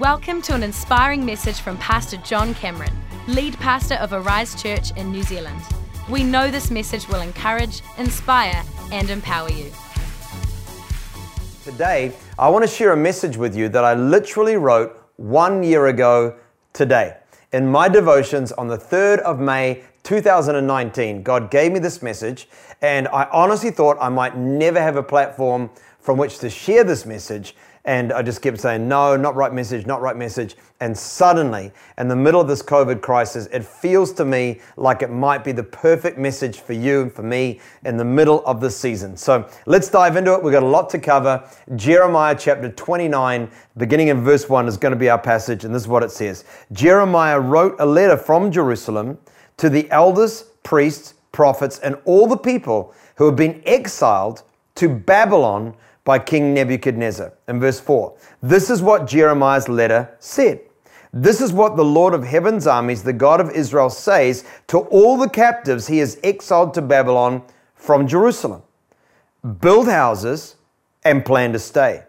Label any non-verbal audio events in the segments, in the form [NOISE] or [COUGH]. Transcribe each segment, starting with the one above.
Welcome to an inspiring message from Pastor John Cameron, lead pastor of Arise Church in New Zealand. We know this message will encourage, inspire, and empower you. Today, I want to share a message with you that I literally wrote one year ago today. In my devotions on the 3rd of May 2019, God gave me this message, and I honestly thought I might never have a platform from which to share this message. And I just kept saying, no, not right message, not right message. And suddenly, in the middle of this COVID crisis, it feels to me like it might be the perfect message for you and for me in the middle of this season. So let's dive into it. We've got a lot to cover. Jeremiah chapter 29, beginning in verse 1, is going to be our passage. And this is what it says Jeremiah wrote a letter from Jerusalem to the elders, priests, prophets, and all the people who have been exiled to Babylon by King Nebuchadnezzar. In verse 4, this is what Jeremiah's letter said. This is what the Lord of heaven's armies, the God of Israel, says to all the captives he has exiled to Babylon from Jerusalem. Build houses and plan to stay,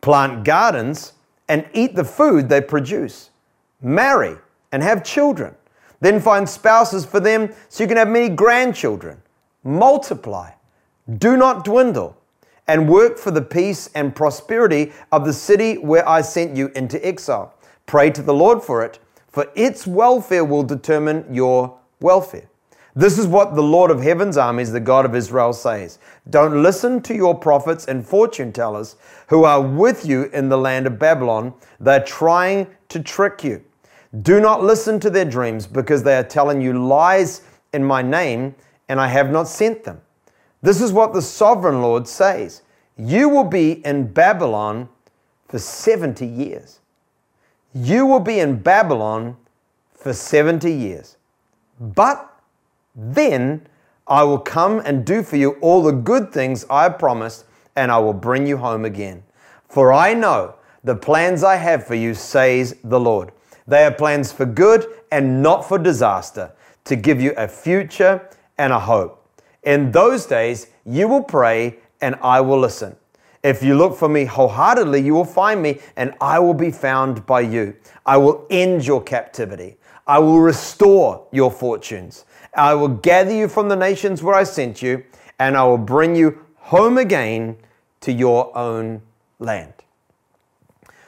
plant gardens and eat the food they produce, marry and have children, then find spouses for them so you can have many grandchildren, multiply, do not dwindle and work for the peace and prosperity of the city where I sent you into exile. Pray to the Lord for it, for its welfare will determine your welfare. This is what the Lord of heaven's armies, the God of Israel, says Don't listen to your prophets and fortune tellers who are with you in the land of Babylon. They're trying to trick you. Do not listen to their dreams because they are telling you lies in my name, and I have not sent them. This is what the sovereign Lord says You will be in Babylon for 70 years. You will be in Babylon for 70 years. But then I will come and do for you all the good things I have promised, and I will bring you home again. For I know the plans I have for you, says the Lord. They are plans for good and not for disaster, to give you a future and a hope. In those days, you will pray and I will listen. If you look for me wholeheartedly, you will find me and I will be found by you. I will end your captivity. I will restore your fortunes. I will gather you from the nations where I sent you and I will bring you home again to your own land.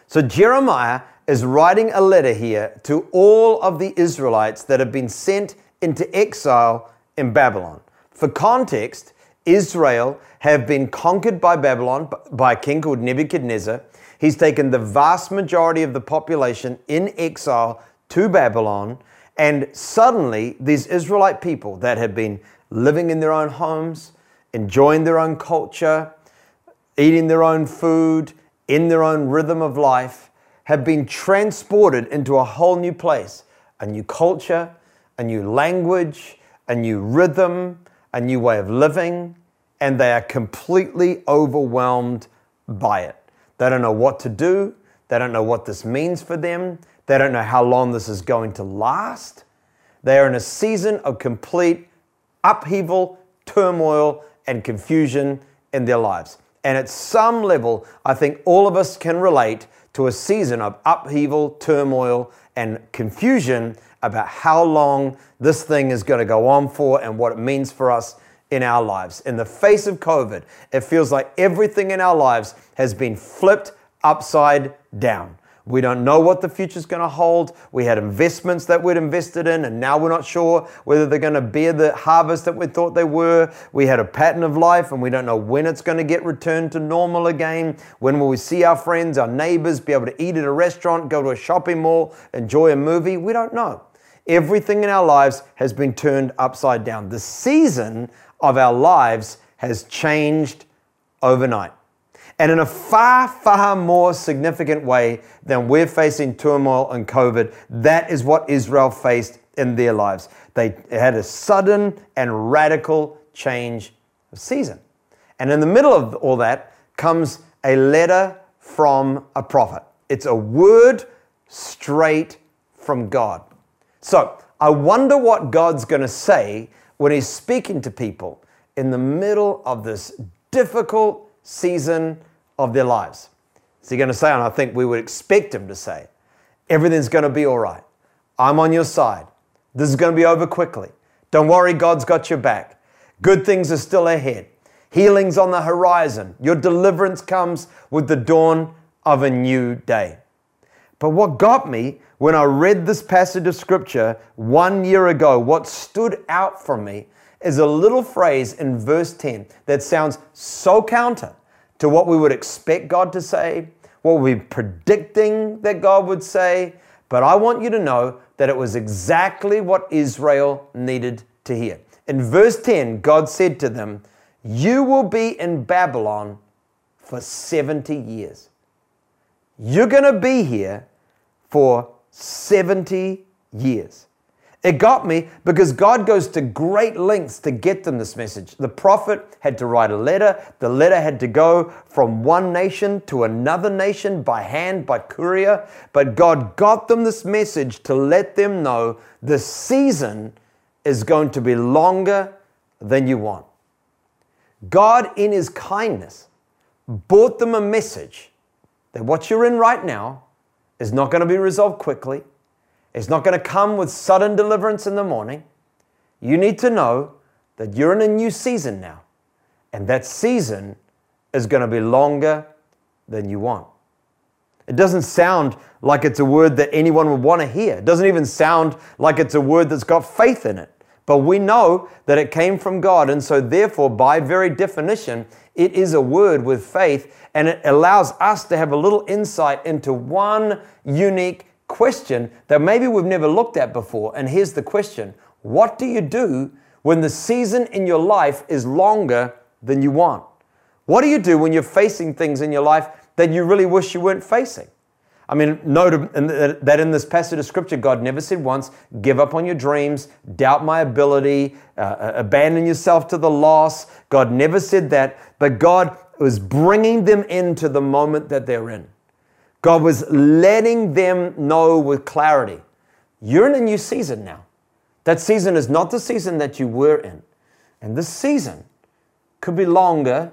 So Jeremiah is writing a letter here to all of the Israelites that have been sent into exile in Babylon. For context, Israel have been conquered by Babylon by a king called Nebuchadnezzar. He's taken the vast majority of the population in exile to Babylon, and suddenly these Israelite people that had been living in their own homes, enjoying their own culture, eating their own food, in their own rhythm of life, have been transported into a whole new place, a new culture, a new language, a new rhythm, a new way of living, and they are completely overwhelmed by it. They don't know what to do, they don't know what this means for them, they don't know how long this is going to last. They are in a season of complete upheaval, turmoil, and confusion in their lives. And at some level, I think all of us can relate to a season of upheaval, turmoil, and confusion about how long this thing is going to go on for and what it means for us in our lives. In the face of COVID, it feels like everything in our lives has been flipped upside down. We don't know what the future's going to hold. We had investments that we'd invested in, and now we're not sure whether they're going to bear the harvest that we thought they were. We had a pattern of life, and we don't know when it's going to get returned to normal again. When will we see our friends, our neighbors, be able to eat at a restaurant, go to a shopping mall, enjoy a movie? We don't know. Everything in our lives has been turned upside down. The season of our lives has changed overnight. And in a far, far more significant way than we're facing turmoil and COVID, that is what Israel faced in their lives. They had a sudden and radical change of season. And in the middle of all that comes a letter from a prophet. It's a word straight from God. So I wonder what God's going to say when He's speaking to people in the middle of this difficult season of their lives. Is he going to say, and I think we would expect him to say, everything's going to be all right. I'm on your side. This is going to be over quickly. Don't worry, God's got your back. Good things are still ahead. Healing's on the horizon. Your deliverance comes with the dawn of a new day. But what got me when I read this passage of scripture one year ago, what stood out for me is a little phrase in verse 10 that sounds so counter to what we would expect God to say, what we're predicting that God would say. But I want you to know that it was exactly what Israel needed to hear. In verse 10, God said to them, You will be in Babylon for 70 years. You're going to be here for 70 years. It got me because God goes to great lengths to get them this message. The prophet had to write a letter. The letter had to go from one nation to another nation by hand, by courier. But God got them this message to let them know the season is going to be longer than you want. God, in His kindness, brought them a message that what you're in right now is not going to be resolved quickly. It's not going to come with sudden deliverance in the morning. You need to know that you're in a new season now, and that season is going to be longer than you want. It doesn't sound like it's a word that anyone would want to hear. It doesn't even sound like it's a word that's got faith in it. But we know that it came from God, and so therefore, by very definition, it is a word with faith, and it allows us to have a little insight into one unique question that maybe we've never looked at before. And here's the question What do you do when the season in your life is longer than you want? What do you do when you're facing things in your life that you really wish you weren't facing? I mean, note that in this passage of scripture, God never said once, give up on your dreams, doubt my ability, uh, uh abandon yourself to the loss. God never said that, but God was bringing them into the moment that they're in. God was letting them know with clarity you're in a new season now. That season is not the season that you were in. And this season could be longer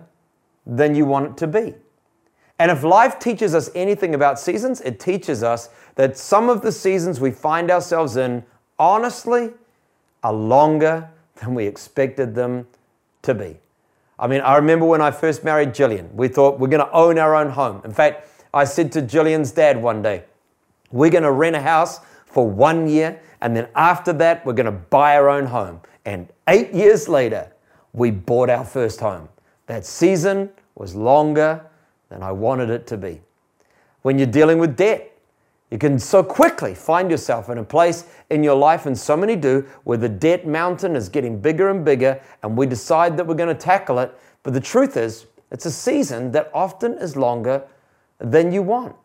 than you want it to be. And if life teaches us anything about seasons, it teaches us that some of the seasons we find ourselves in, honestly, are longer than we expected them to be. I mean, I remember when I first married Jillian, we thought we're going to own our own home. In fact, I said to Jillian's dad one day, We're going to rent a house for one year, and then after that, we're going to buy our own home. And eight years later, we bought our first home. That season was longer than I wanted it to be. When you're dealing with debt, you can so quickly find yourself in a place in your life, and so many do, where the debt mountain is getting bigger and bigger, and we decide that we're going to tackle it. But the truth is, it's a season that often is longer than you want.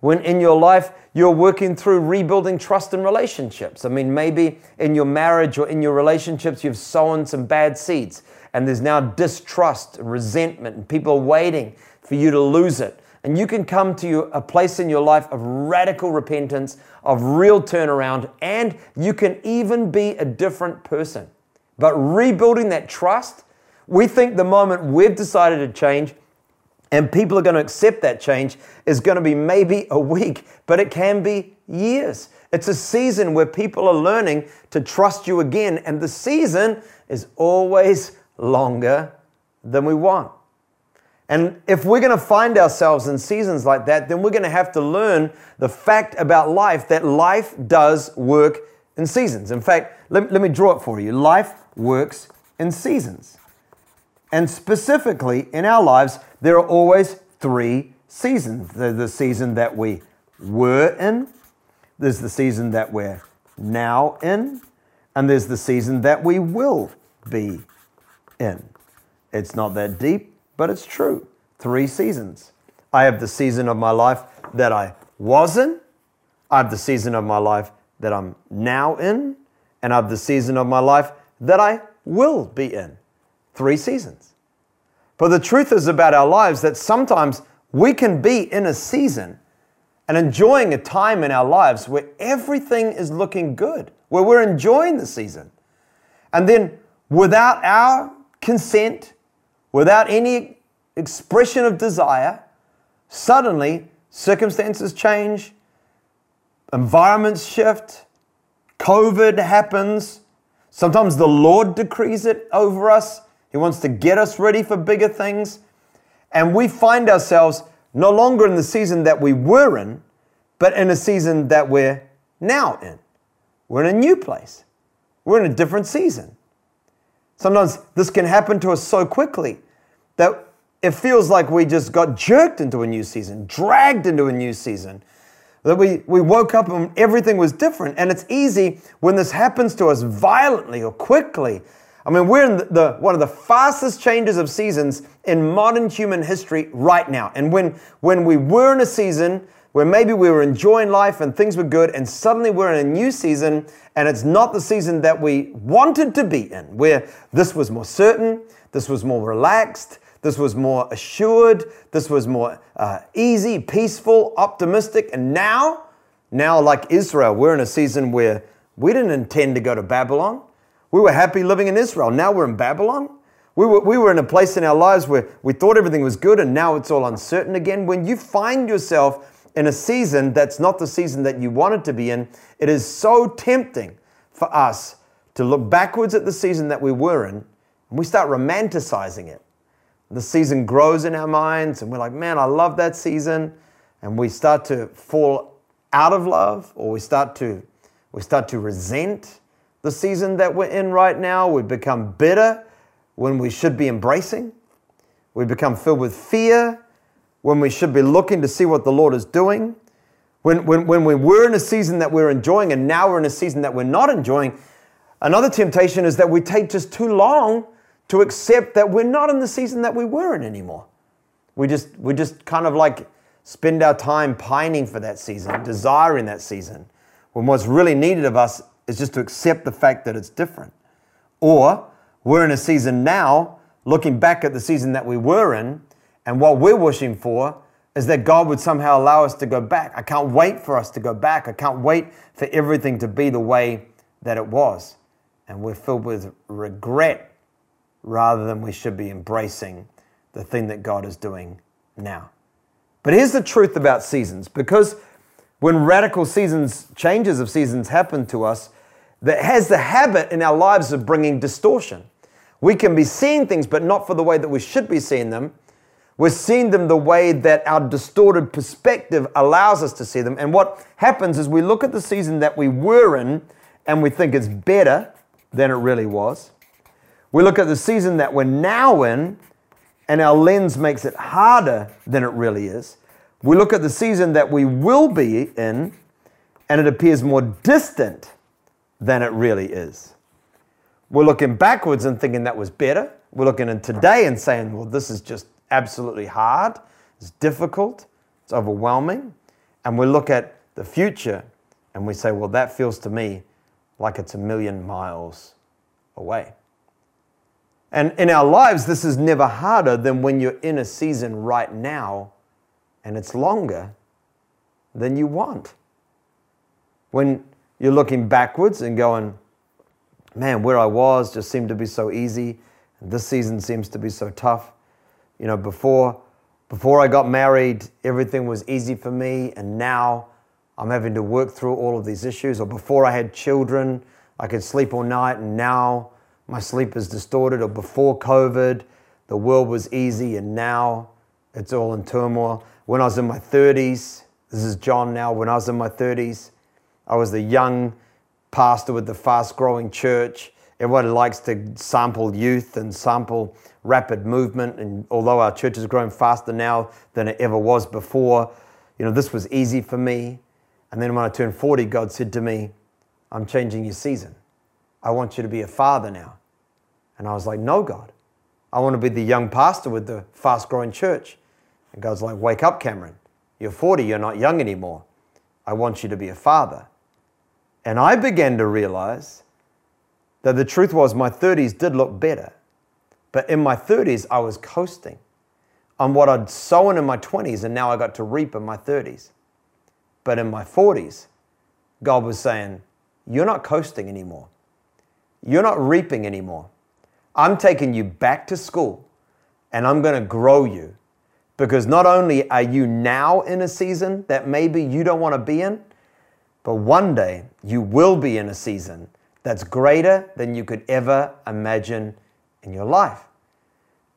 When in your life you're working through rebuilding trust and relationships. I mean, maybe in your marriage or in your relationships, you've sown some bad seeds and there's now distrust, resentment, and people waiting for you to lose it. And you can come to a place in your life of radical repentance, of real turnaround, and you can even be a different person. But rebuilding that trust, we think the moment we've decided to change, and people are going to accept that change is going to be maybe a week, but it can be years. It's a season where people are learning to trust you again, and the season is always longer than we want. And if we're going to find ourselves in seasons like that, then we're going to have to learn the fact about life that life does work in seasons. In fact, let, let me draw it for you. Life works in seasons. And specifically in our lives, there are always three seasons. There's the season that we were in, there's the season that we're now in, and there's the season that we will be in. It's not that deep, but it's true. Three seasons. I have the season of my life that I was in, I have the season of my life that I'm now in, and I have the season of my life that I will be in. Three seasons. But the truth is about our lives that sometimes we can be in a season and enjoying a time in our lives where everything is looking good, where we're enjoying the season. And then without our consent, without any expression of desire, suddenly circumstances change, environments shift, COVID happens. Sometimes the Lord decrees it over us. He wants to get us ready for bigger things. And we find ourselves no longer in the season that we were in, but in a season that we're now in. We're in a new place. We're in a different season. Sometimes this can happen to us so quickly that it feels like we just got jerked into a new season, dragged into a new season. That we, we woke up and everything was different. And it's easy when this happens to us violently or quickly. I mean, we're in the, the, one of the fastest changes of seasons in modern human history right now. And when, when we were in a season where maybe we were enjoying life and things were good, and suddenly we're in a new season and it's not the season that we wanted to be in, where this was more certain, this was more relaxed, this was more assured. This was more uh, easy, peaceful, optimistic. And now, now, like Israel, we're in a season where we didn't intend to go to Babylon. We were happy living in Israel. Now we're in Babylon. We were, we were in a place in our lives where we thought everything was good and now it's all uncertain again. When you find yourself in a season that's not the season that you wanted to be in, it is so tempting for us to look backwards at the season that we were in and we start romanticizing it the season grows in our minds and we're like, man, I love that season. And we start to fall out of love or we start to we start to resent the season that we're in right now. We become bitter when we should be embracing. We become filled with fear when we should be looking to see what the Lord is doing. When, when, when we were in a season that we're enjoying and now we're in a season that we're not enjoying, another temptation is that we take just too long to accept that we're not in the season that we were in anymore. We just, we just kind of like spend our time pining for that season, desiring that season, when what's really needed of us is just to accept the fact that it's different. Or we're in a season now, looking back at the season that we were in, and what we're wishing for is that God would somehow allow us to go back. I can't wait for us to go back. I can't wait for everything to be the way that it was. And we're filled with regret rather than we should be embracing the thing that God is doing now. But here's the truth about seasons because when radical seasons, changes of seasons happen to us, that has the habit in our lives of bringing distortion. We can be seeing things, but not for the way that we should be seeing them. We're seeing them the way that our distorted perspective allows us to see them. And what happens is we look at the season that we were in and we think it's better than it really was. We look at the season that we're now in, and our lens makes it harder than it really is. We look at the season that we will be in, and it appears more distant than it really is. We're looking backwards and thinking that was better. We're looking in today and saying, well, this is just absolutely hard, it's difficult, it's overwhelming. And we look at the future and we say, well, that feels to me like it's a million miles away. And in our lives, this is never harder than when you're in a season right now and it's longer than you want. When you're looking backwards and going, man, where I was just seemed to be so easy. And this season seems to be so tough. You know, before, before I got married, everything was easy for me. And now I'm having to work through all of these issues. Or before I had children, I could sleep all night. And now my sleep is distorted, or before COVID, the world was easy and now it's all in turmoil. When I was in my 30s, this is John now, when I was in my 30s, I was the young pastor with the fast growing church. Everybody likes to sample youth and sample rapid movement. And although our church has grown faster now than it ever was before, you know, this was easy for me. And then when I turned 40, God said to me, I'm changing your season. I want you to be a father now. And I was like, No, God. I want to be the young pastor with the fast growing church. And God's like, Wake up, Cameron. You're 40, you're not young anymore. I want you to be a father. And I began to realize that the truth was my 30s did look better. But in my 30s, I was coasting on what I'd sown in my 20s, and now I got to reap in my 30s. But in my 40s, God was saying, You're not coasting anymore. You're not reaping anymore. I'm taking you back to school and I'm going to grow you Because not only are you now in a season that maybe you don't want to be in, but one day you will be in a season that's greater than you could ever imagine in your life.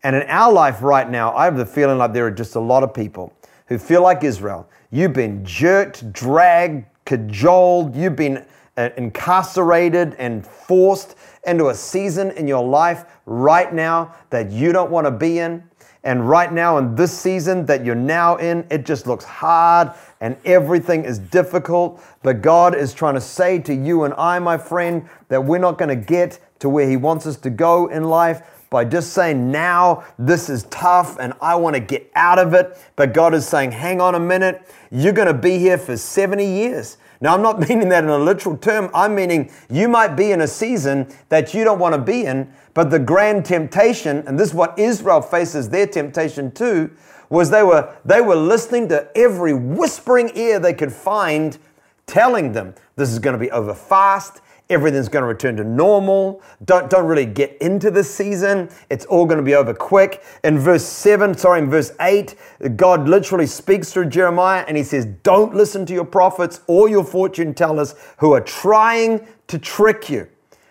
And in our life right now, I have the feeling like there are just a lot of people who feel like Israel. You've been jerked, dragged, cajoled, you've been uh, incarcerated and forced into a season in your life right now that you don't want to be in. And right now, in this season that you're now in, it just looks hard and everything is difficult. But God is trying to say to you and I, my friend, that we're not going to get to where He wants us to go in life by just saying, now this is tough and I want to get out of it. But God is saying, hang on a minute, you're going to be here for 70 years. Now, I'm not [LAUGHS] meaning that in a literal term. I'm meaning you might be in a season that you don't want to be in, but the grand temptation, and this is what Israel faces their temptation too, was they were, they were listening to every whispering ear they could find telling them this is going to be over fast. Everything's going to return to normal. Don't, don't really get into this season. It's all going to be over quick. In verse 7, sorry, in verse 8, God literally speaks through Jeremiah and he says, Don't listen to your prophets or your fortune tellers who are trying to trick you.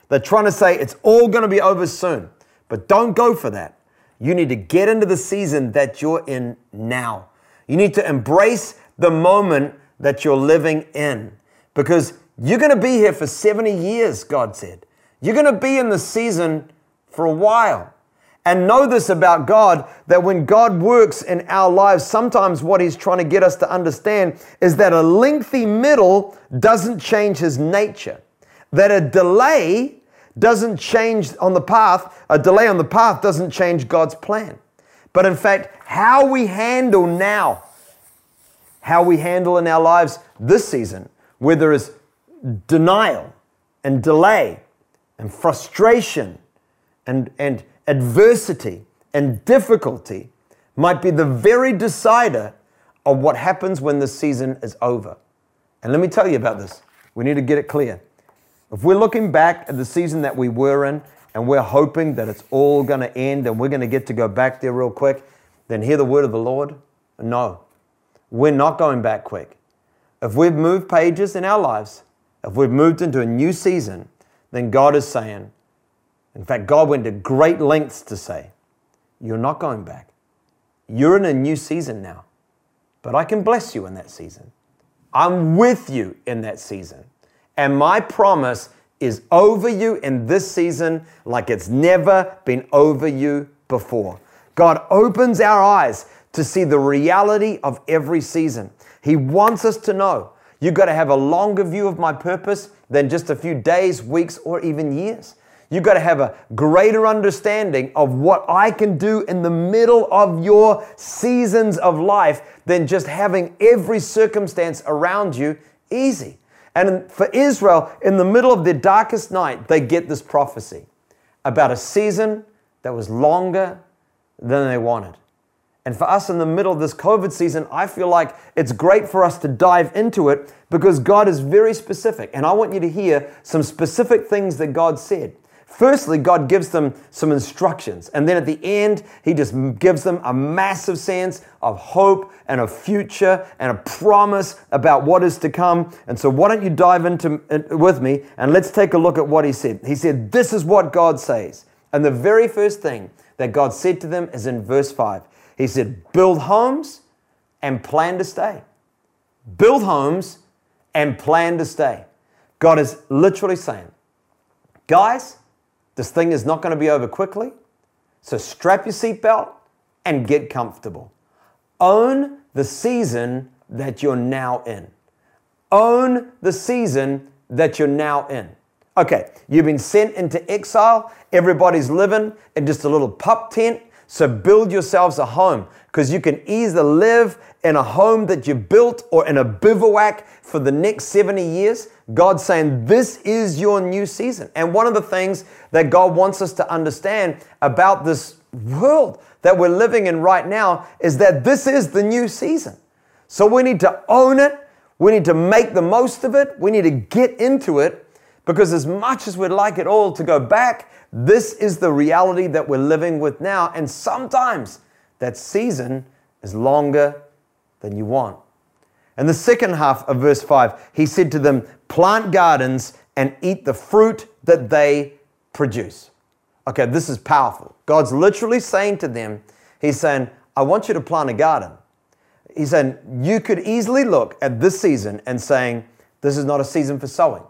They're trying to say it's all going to be over soon. But don't go for that. You need to get into the season that you're in now. You need to embrace the moment that you're living in because you're going to be here for 70 years, God said. You're going to be in the season for a while. And know this about God that when God works in our lives, sometimes what He's trying to get us to understand is that a lengthy middle doesn't change His nature, that a delay doesn't change on the path, a delay on the path doesn't change God's plan. But in fact, how we handle now, how we handle in our lives this season, where there is denial and delay and frustration and, and adversity and difficulty might be the very decider of what happens when the season is over. And let me tell you about this. We need to get it clear. If we're looking back at the season that we were in and we're hoping that it's all going to end and we're going to get to go back there real quick, then hear the word of the Lord. No, we're not going back quick. If we've moved pages in our lives, if we've moved into a new season, then God is saying, in fact, God went to great lengths to say, You're not going back. You're in a new season now, but I can bless you in that season. I'm with you in that season. And my promise is over you in this season like it's never been over you before. God opens our eyes to see the reality of every season. He wants us to know You've got to have a longer view of my purpose than just a few days, weeks, or even years. You've got to have a greater understanding of what I can do in the middle of your seasons of life than just having every circumstance around you easy. And for Israel, in the middle of their darkest night, they get this prophecy about a season that was longer than they wanted. And for us in the middle of this COVID season, I feel like it's great for us to dive into it because God is very specific. And I want you to hear some specific things that God said. Firstly, God gives them some instructions. And then at the end, He just gives them a massive sense of hope and a future and a promise about what is to come. And so, why don't you dive into it with me and let's take a look at what He said. He said, This is what God says. And the very first thing that God said to them is in verse 5. He said, build homes and plan to stay. Build homes and plan to stay. God is literally saying, guys, this thing is not going to be over quickly. So strap your seatbelt and get comfortable. Own the season that you're now in. Own the season that you're now in. Okay, you've been sent into exile. Everybody's living in just a little pup tent so build yourselves a home because you can either live in a home that you built or in a bivouac for the next 70 years. God's saying this is your new season. And one of the things that God wants us to understand about this world that we're living in right now is that this is the new season. So we need to own it. We need to make the most of it. We need to get into it because as much as we'd like it all to go back, this is the reality that we're living with now. And sometimes that season is longer than you want. And the second half of verse 5, he said to them, Plant gardens and eat the fruit that they produce. Okay, this is powerful. God's literally saying to them, He's saying, I want you to plant a garden. He's saying, You could easily look at this season and saying, This is not a season for sowing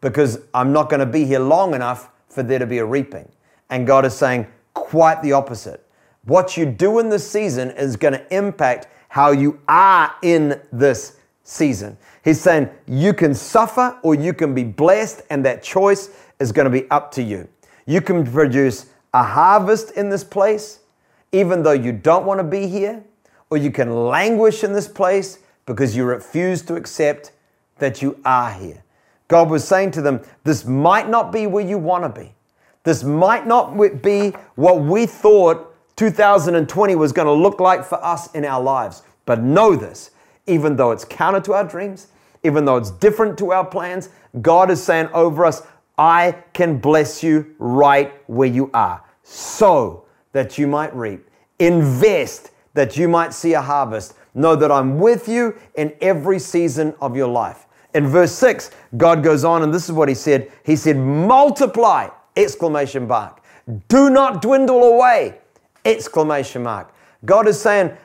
because I'm not going to be here long enough for there to be a reaping. And God is saying, quite the opposite. What you do in this season is going to impact how you are in this season. He's saying you can suffer or you can be blessed, and that choice is going to be up to you. You can produce a harvest in this place, even though you don't want to be here, or you can languish in this place because you refuse to accept that you are here. God was saying to them, This might not be where you want to be. This might not be what we thought 2020 was going to look like for us in our lives. But know this, even though it's counter to our dreams, even though it's different to our plans, God is saying over us, I can bless you right where you are, so that you might reap. Invest that you might see a harvest. Know that I'm with you in every season of your life. In verse 6, God goes on, and this is what he said. He said, multiply, exclamation mark. Do not dwindle away, exclamation mark. God is saying,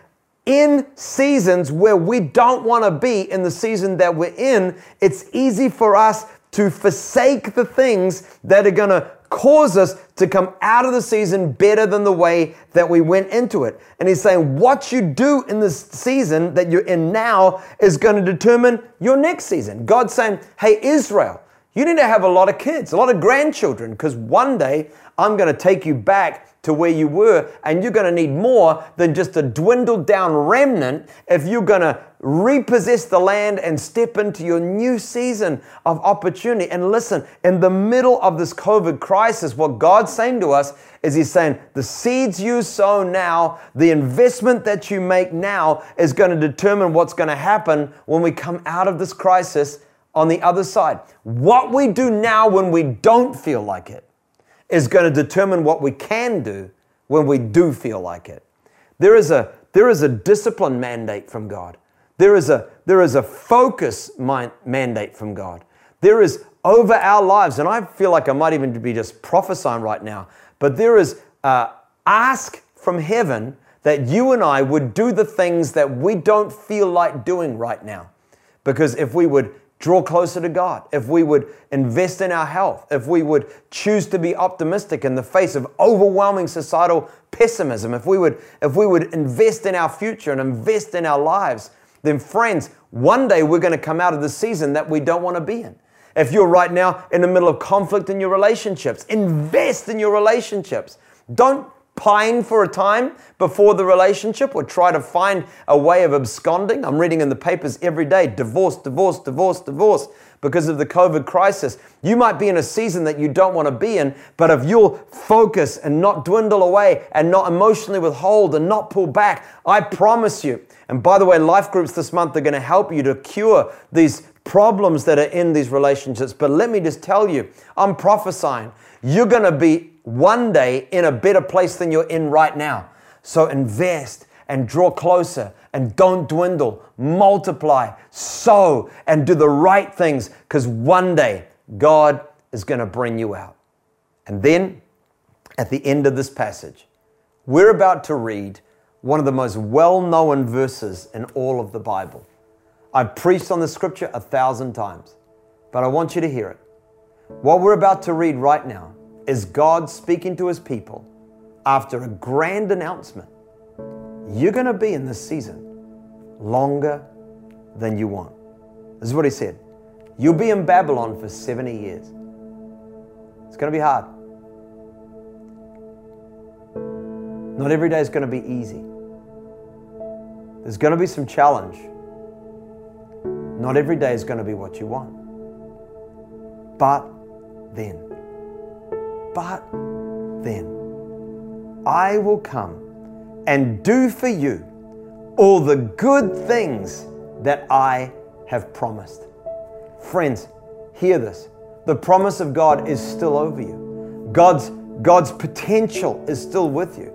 in seasons where we don't want to be in the season that we're in, it's easy for us to forsake the things that are going to cause us to come out of the season better than the way that we went into it. And he's saying what you do in this season that you're in now is going to determine your next season. God's saying, hey, Israel, you need to have a lot of kids, a lot of grandchildren, because one day I'm going to take you back to where you were, and you're going to need more than just a dwindled down remnant if you're going to repossess the land and step into your new season of opportunity. And listen, in the middle of this COVID crisis, what God's saying to us is He's saying, the seeds you sow now, the investment that you make now is going to determine what's going to happen when we come out of this crisis on the other side. What we do now when we don't feel like it is going to determine what we can do when we do feel like it. There is a, there is a discipline mandate from God. There is a, there is a focus mind, mandate from God. There is over our lives, and I feel like I might even be just prophesying right now, but there is uh, ask from heaven that you and I would do the things that we don't feel like doing right now. Because if we would draw closer to God, if we would invest in our health, if we would choose to be optimistic in the face of overwhelming societal pessimism, if we would if we would invest in our future and invest in our lives, then friends, one day we're going to come out of the season that we don't want to be in. If you're right now in the middle of conflict in your relationships, invest in your relationships. Don't pine for a time before the relationship or try to find a way of absconding. I'm reading in the papers every day divorce, divorce, divorce, divorce because of the COVID crisis. You might be in a season that you don't want to be in, but if you'll focus and not dwindle away and not emotionally withhold and not pull back, I promise you. And by the way, life groups this month are going to help you to cure these problems that are in these relationships. But let me just tell you, I'm prophesying. You're going to be one day in a better place than you're in right now. So invest and draw closer and don't dwindle. Multiply, sow, and do the right things because one day God is going to bring you out. And then at the end of this passage, we're about to read one of the most well known verses in all of the Bible. I've preached on the scripture a thousand times, but I want you to hear it. What we're about to read right now is God speaking to his people after a grand announcement. You're going to be in this season longer than you want. This is what he said. You'll be in Babylon for 70 years. It's going to be hard. Not every day is going to be easy. There's going to be some challenge. Not every day is going to be what you want. But then, but then I will come and do for you all the good things that I have promised. Friends, hear this. The promise of God is still over you. God's, God's potential is still with you.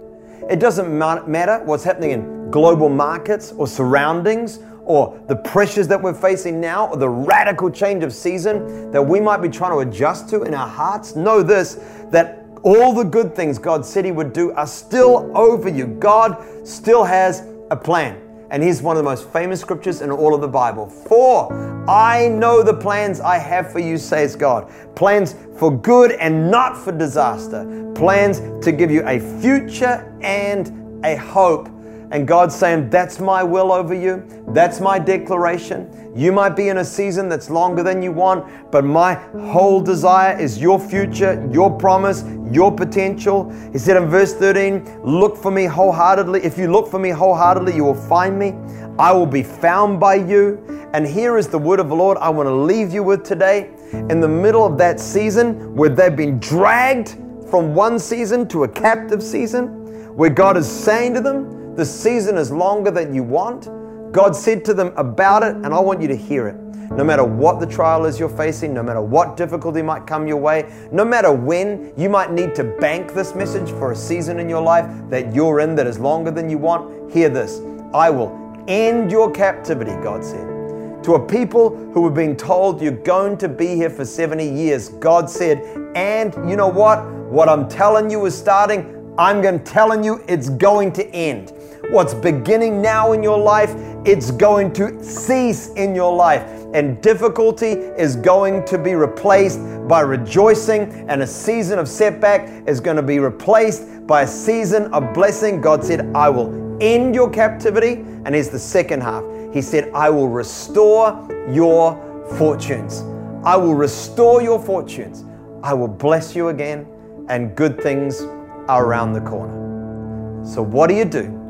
It doesn't matter what's happening in global markets or surroundings or the pressures that we're facing now or the radical change of season that we might be trying to adjust to in our hearts. Know this that all the good things God said He would do are still over you. God still has a plan. And here's one of the most famous scriptures in all of the Bible. For I know the plans I have for you, says God. Plans for good and not for disaster. Plans to give you a future and a hope. And God's saying, That's my will over you. That's my declaration. You might be in a season that's longer than you want, but my whole desire is your future, your promise, your potential. He said in verse 13, Look for me wholeheartedly. If you look for me wholeheartedly, you will find me. I will be found by you. And here is the word of the Lord I want to leave you with today. In the middle of that season where they've been dragged from one season to a captive season, where God is saying to them, the season is longer than you want. God said to them about it, and I want you to hear it. No matter what the trial is you're facing, no matter what difficulty might come your way, no matter when you might need to bank this message for a season in your life that you're in that is longer than you want, hear this. I will end your captivity, God said. To a people who have been told you're going to be here for 70 years, God said, and you know what? What I'm telling you is starting. I'm telling you it's going to end. What's beginning now in your life, it's going to cease in your life. And difficulty is going to be replaced by rejoicing, and a season of setback is going to be replaced by a season of blessing. God said, I will end your captivity. And here's the second half He said, I will restore your fortunes. I will restore your fortunes. I will bless you again, and good things are around the corner. So, what do you do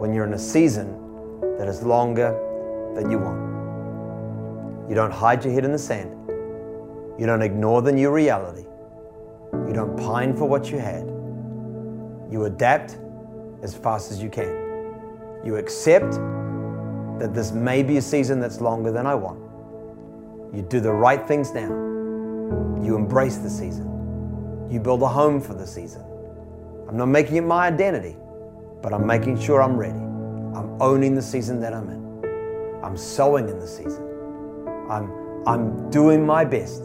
when you're in a season that is longer than you want? You don't hide your head in the sand. You don't ignore the new reality. You don't pine for what you had. You adapt as fast as you can. You accept that this may be a season that's longer than I want. You do the right things now. You embrace the season. You build a home for the season. I'm not making it my identity, but I'm making sure I'm ready. I'm owning the season that I'm in. I'm sowing in the season. I'm, I'm doing my best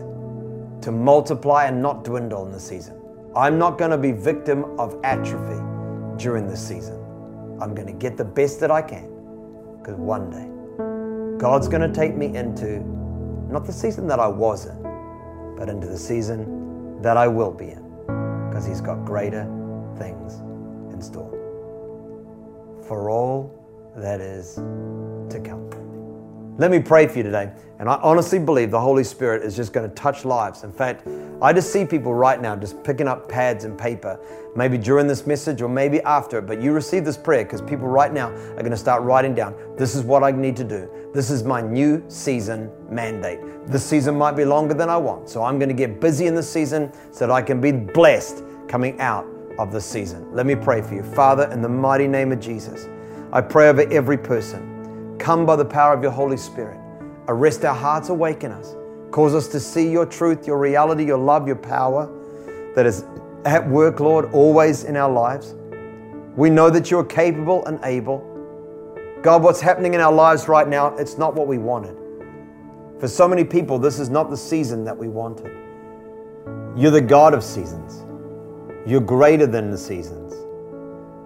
to multiply and not dwindle in the season. I'm not going to be victim of atrophy during this season. I'm going to get the best that I can because one day God's going to take me into not the season that I was in, but into the season that I will be in because He's got greater things in store for all that is to come. Let me pray for you today. And I honestly believe the Holy Spirit is just going to touch lives. In fact, I just see people right now just picking up pads and paper, maybe during this message or maybe after. it. But you receive this prayer because people right now are going to start writing down this is what I need to do. This is my new season mandate. This season might be longer than I want. So I'm going to get busy in this season so that I can be blessed coming out of the season. Let me pray for you. Father, in the mighty name of Jesus, I pray over every person. Come by the power of your Holy Spirit. Arrest our hearts, awaken us. Cause us to see your truth, your reality, your love, your power that is at work, Lord, always in our lives. We know that you're capable and able. God, what's happening in our lives right now, it's not what we wanted. For so many people, this is not the season that we wanted. You're the God of seasons. You're greater than the seasons.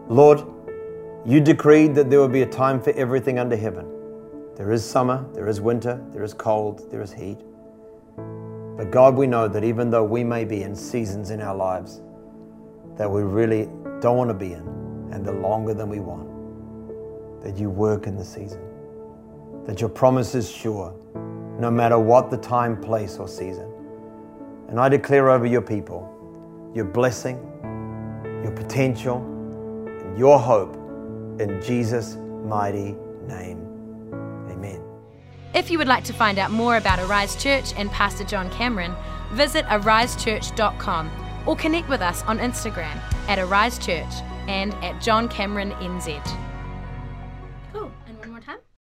Lord, you decreed that there would be a time for everything under heaven. There is summer, there is winter, there is cold, there is heat. But God, we know that even though we may be in seasons in our lives that we really don't want to be in, and the longer than we want, that you work in the season, that your promise is sure, no matter what the time, place, or season. And I declare over your people your blessing, your potential, and your hope in Jesus' mighty name. Amen. If you would like to find out more about Arise Church and Pastor John Cameron, visit arisechurch.com or connect with us on Instagram at Arise Church and at John Cameron NZ.